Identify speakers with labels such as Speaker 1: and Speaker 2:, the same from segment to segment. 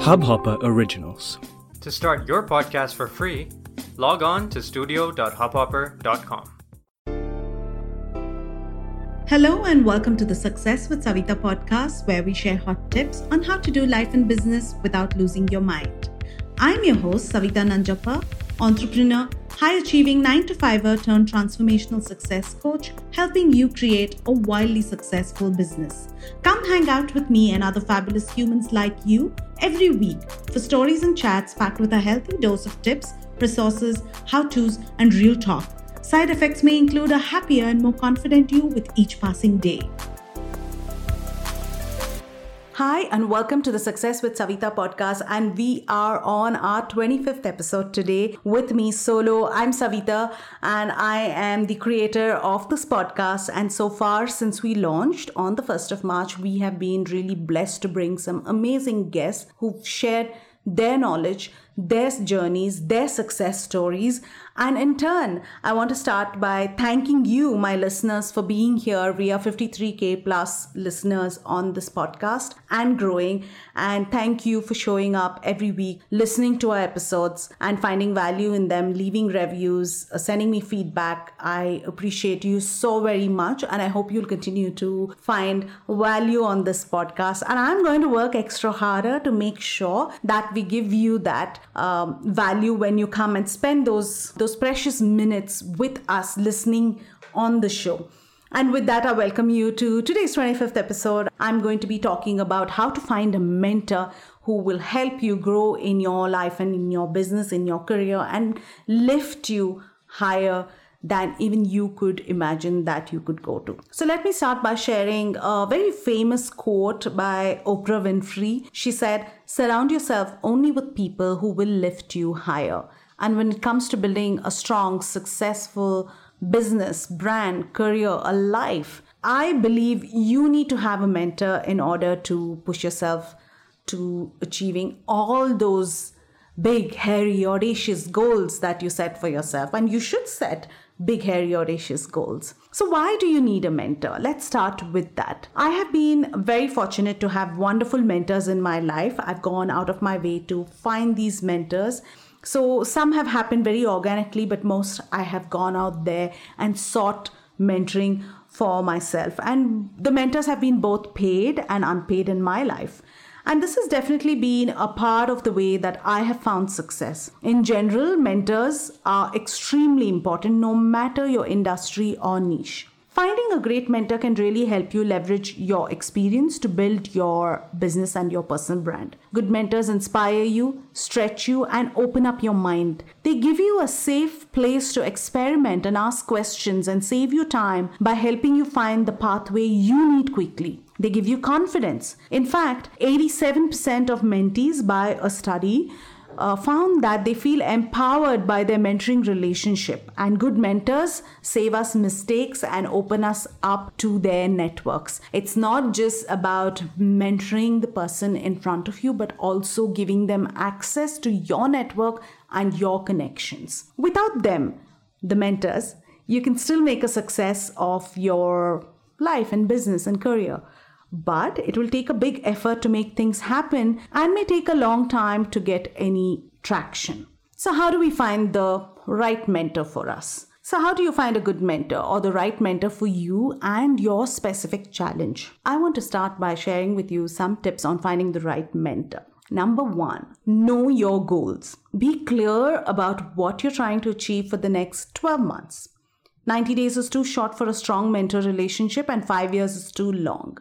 Speaker 1: Hubhopper Originals.
Speaker 2: To start your podcast for free, log on to studio.hubhopper.com.
Speaker 3: Hello and welcome to the Success with Savita podcast, where we share hot tips on how to do life and business without losing your mind. I'm your host, Savita Nanjappa, entrepreneur, high achieving 9 to 5er turned transformational success coach, helping you create a wildly successful business. Come hang out with me and other fabulous humans like you every week for stories and chats packed with a healthy dose of tips, resources, how to's, and real talk Side effects may include a happier and more confident you with each passing day. Hi, and welcome to the Success with Savita podcast. And we are on our 25th episode today with me solo. I'm Savita, and I am the creator of this podcast. And so far, since we launched on the 1st of March, we have been really blessed to bring some amazing guests who've shared their knowledge, their journeys, their success stories. And in turn, I want to start by thanking you, my listeners, for being here. We are 53K plus listeners on this podcast and growing. And thank you for showing up every week, listening to our episodes and finding value in them, leaving reviews, uh, sending me feedback. I appreciate you so very much. And I hope you'll continue to find value on this podcast. And I'm going to work extra harder to make sure that we give you that um, value when you come and spend those those precious minutes with us listening on the show. And with that, I welcome you to today's 25th episode. I'm going to be talking about how to find a mentor who will help you grow in your life and in your business, in your career, and lift you higher than even you could imagine that you could go to. So let me start by sharing a very famous quote by Oprah Winfrey. She said, Surround yourself only with people who will lift you higher. And when it comes to building a strong, successful business, brand, career, a life, I believe you need to have a mentor in order to push yourself to achieving all those big, hairy, audacious goals that you set for yourself. And you should set big, hairy, audacious goals. So, why do you need a mentor? Let's start with that. I have been very fortunate to have wonderful mentors in my life. I've gone out of my way to find these mentors. So, some have happened very organically, but most I have gone out there and sought mentoring for myself. And the mentors have been both paid and unpaid in my life. And this has definitely been a part of the way that I have found success. In general, mentors are extremely important no matter your industry or niche. Finding a great mentor can really help you leverage your experience to build your business and your personal brand. Good mentors inspire you, stretch you, and open up your mind. They give you a safe place to experiment and ask questions and save you time by helping you find the pathway you need quickly. They give you confidence. In fact, 87% of mentees by a study uh, found that they feel empowered by their mentoring relationship. And good mentors save us mistakes and open us up to their networks. It's not just about mentoring the person in front of you, but also giving them access to your network and your connections. Without them, the mentors, you can still make a success of your life and business and career but it will take a big effort to make things happen and may take a long time to get any traction. So, how do we find the right mentor for us? So, how do you find a good mentor or the right mentor for you and your specific challenge? I want to start by sharing with you some tips on finding the right mentor. Number one, know your goals. Be clear about what you're trying to achieve for the next 12 months. 90 days is too short for a strong mentor relationship, and 5 years is too long.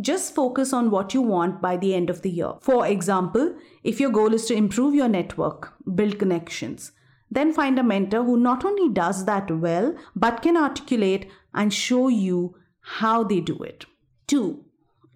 Speaker 3: Just focus on what you want by the end of the year. For example, if your goal is to improve your network, build connections, then find a mentor who not only does that well, but can articulate and show you how they do it. Two,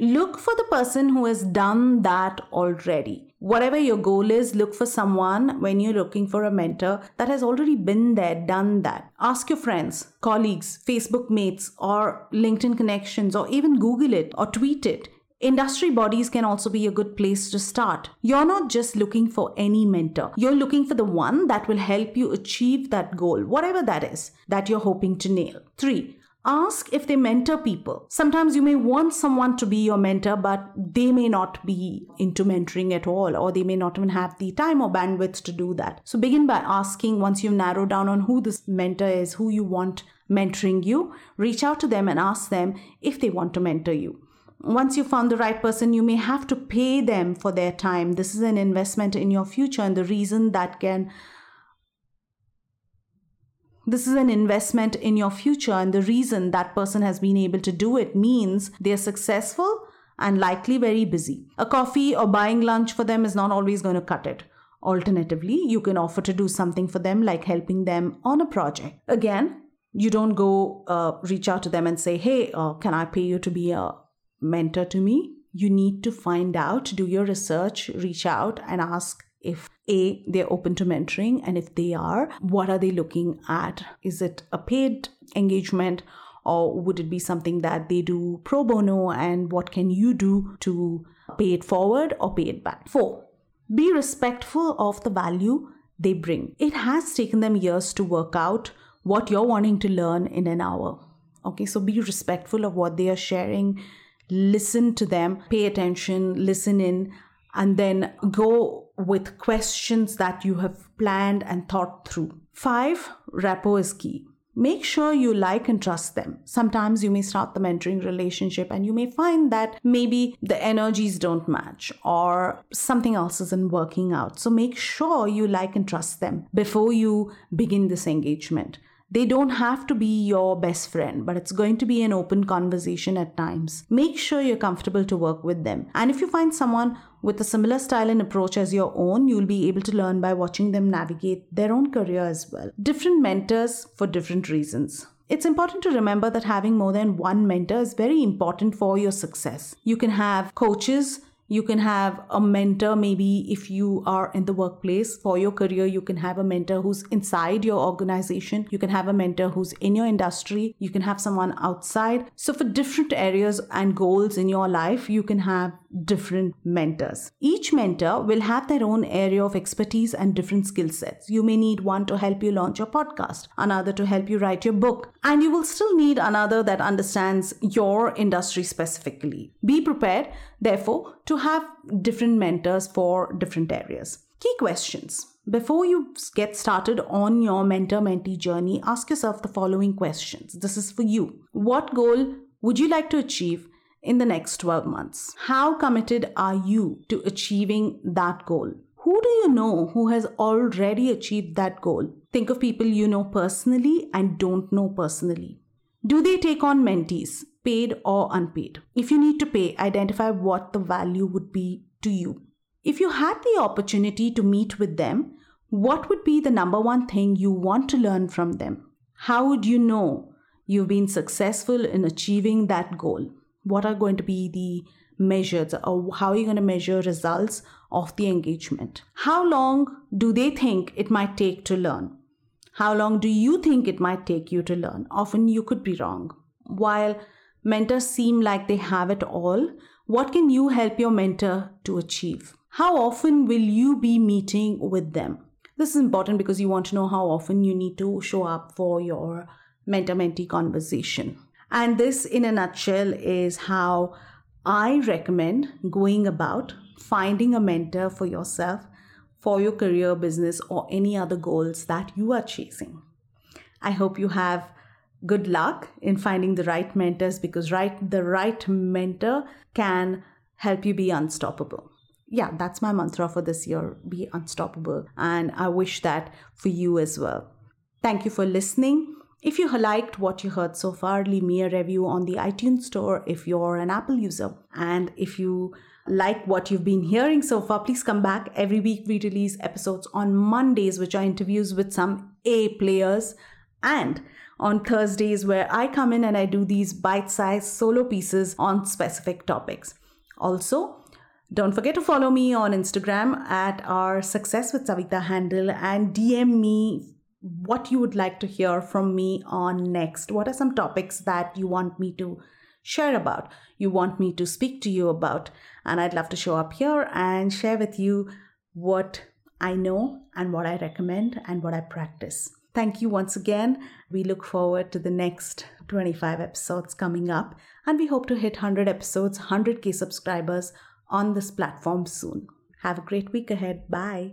Speaker 3: look for the person who has done that already. Whatever your goal is, look for someone when you're looking for a mentor that has already been there, done that. Ask your friends, colleagues, Facebook mates, or LinkedIn connections, or even Google it or tweet it. Industry bodies can also be a good place to start. You're not just looking for any mentor, you're looking for the one that will help you achieve that goal, whatever that is that you're hoping to nail. Three, ask if they mentor people. Sometimes you may want someone to be your mentor, but they may not be into mentoring at all, or they may not even have the time or bandwidth to do that. So begin by asking once you've narrowed down on who this mentor is, who you want mentoring you, reach out to them and ask them if they want to mentor you. Once you found the right person, you may have to pay them for their time. This is an investment in your future, and the reason that can this is an investment in your future, and the reason that person has been able to do it means they're successful and likely very busy. A coffee or buying lunch for them is not always going to cut it. Alternatively, you can offer to do something for them, like helping them on a project. Again, you don't go uh, reach out to them and say, Hey, uh, can I pay you to be a mentor to me? You need to find out, do your research, reach out and ask if a they're open to mentoring and if they are what are they looking at? Is it a paid engagement or would it be something that they do pro bono and what can you do to pay it forward or pay it back? 4 be respectful of the value they bring. It has taken them years to work out what you're wanting to learn in an hour. Okay so be respectful of what they are sharing. Listen to them. Pay attention. Listen in and then go with questions that you have planned and thought through. Five, rapport is key. Make sure you like and trust them. Sometimes you may start the mentoring relationship and you may find that maybe the energies don't match or something else isn't working out. So make sure you like and trust them before you begin this engagement. They don't have to be your best friend, but it's going to be an open conversation at times. Make sure you're comfortable to work with them. And if you find someone with a similar style and approach as your own, you'll be able to learn by watching them navigate their own career as well. Different mentors for different reasons. It's important to remember that having more than one mentor is very important for your success. You can have coaches you can have a mentor maybe if you are in the workplace for your career you can have a mentor who's inside your organization. You can have a mentor who's in your industry. You can have someone outside. So for different areas and goals in your life you can have different mentors each mentor will have their own area of expertise and different skill sets you may need one to help you launch your podcast another to help you write your book and you will still need another that understands your industry specifically be prepared therefore to have different mentors for different areas. Key questions. Before you get started on your mentor mentee journey, ask yourself the following questions. This is for you. What goal would you like to achieve in the next 12 months? How committed are you to achieving that goal? Who do you know who has already achieved that goal? Think of people you know personally and don't know personally. Do they take on mentees? paid or unpaid. If you need to pay, identify what the value would be to you. If you had the opportunity to meet with them, what would be the number one thing you want to learn from them? How would you know you've been successful in achieving that goal? What are going to be the measures or how are you going to measure results of the engagement? How long do they think it might take to learn? How long do you think it might take you to learn? Often you could be wrong. While mentors seem like they have it all, what can you help your mentor to achieve? How often will you be meeting with them? This is important because you want to know how often you need to show up for your mentor mentee conversation. And this, in a nutshell, is how I recommend going about finding a mentor for yourself, for your career, business, or any other goals that you are chasing. I hope you have good luck in finding the right mentors because right the right mentor can help you be unstoppable. Yeah that's my mantra for this year be unstoppable. And i wish that for you as well. Thank you for listening if you liked what you heard so far leave me a review on the itunes store if you're an apple user and if you like what you've been hearing so far, please come back. Every week we release episodes on Mondays, which are interviews with some A players. And on Thursdays where I come in and I do these bite sized solo pieces on specific topics. Also, don't forget to follow me on Instagram at our Success with Savita handle and DM me what you would like to hear from me on next. What are some topics that you want me to share about, you want me to speak to you about? And I'd love to show up here and share with you what I know and what I recommend and what I practice. Thank you once again. We look forward to the next 25 episodes coming up, and we hope to hit 100 episodes, 100k subscribers on this platform soon. Have a great week ahead. Bye.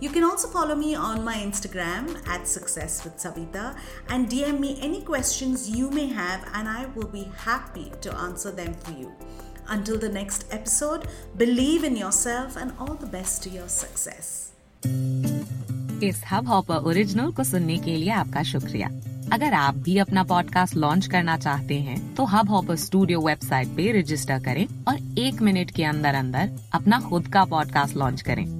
Speaker 3: You can also follow me on my Instagram at Success with Savita and DM me any questions you may have, and I will be happy to answer them for you. Until the next episode, believe in yourself and all the best to your success.
Speaker 1: इस hub hopper original को सुनने के लिए आपका शुक्रिया अगर आप भी अपना पॉडकास्ट लॉन्च करना चाहते हैं तो हब हॉपर स्टूडियो वेबसाइट पे रजिस्टर करें और एक मिनट के अंदर अंदर अपना खुद का पॉडकास्ट लॉन्च करें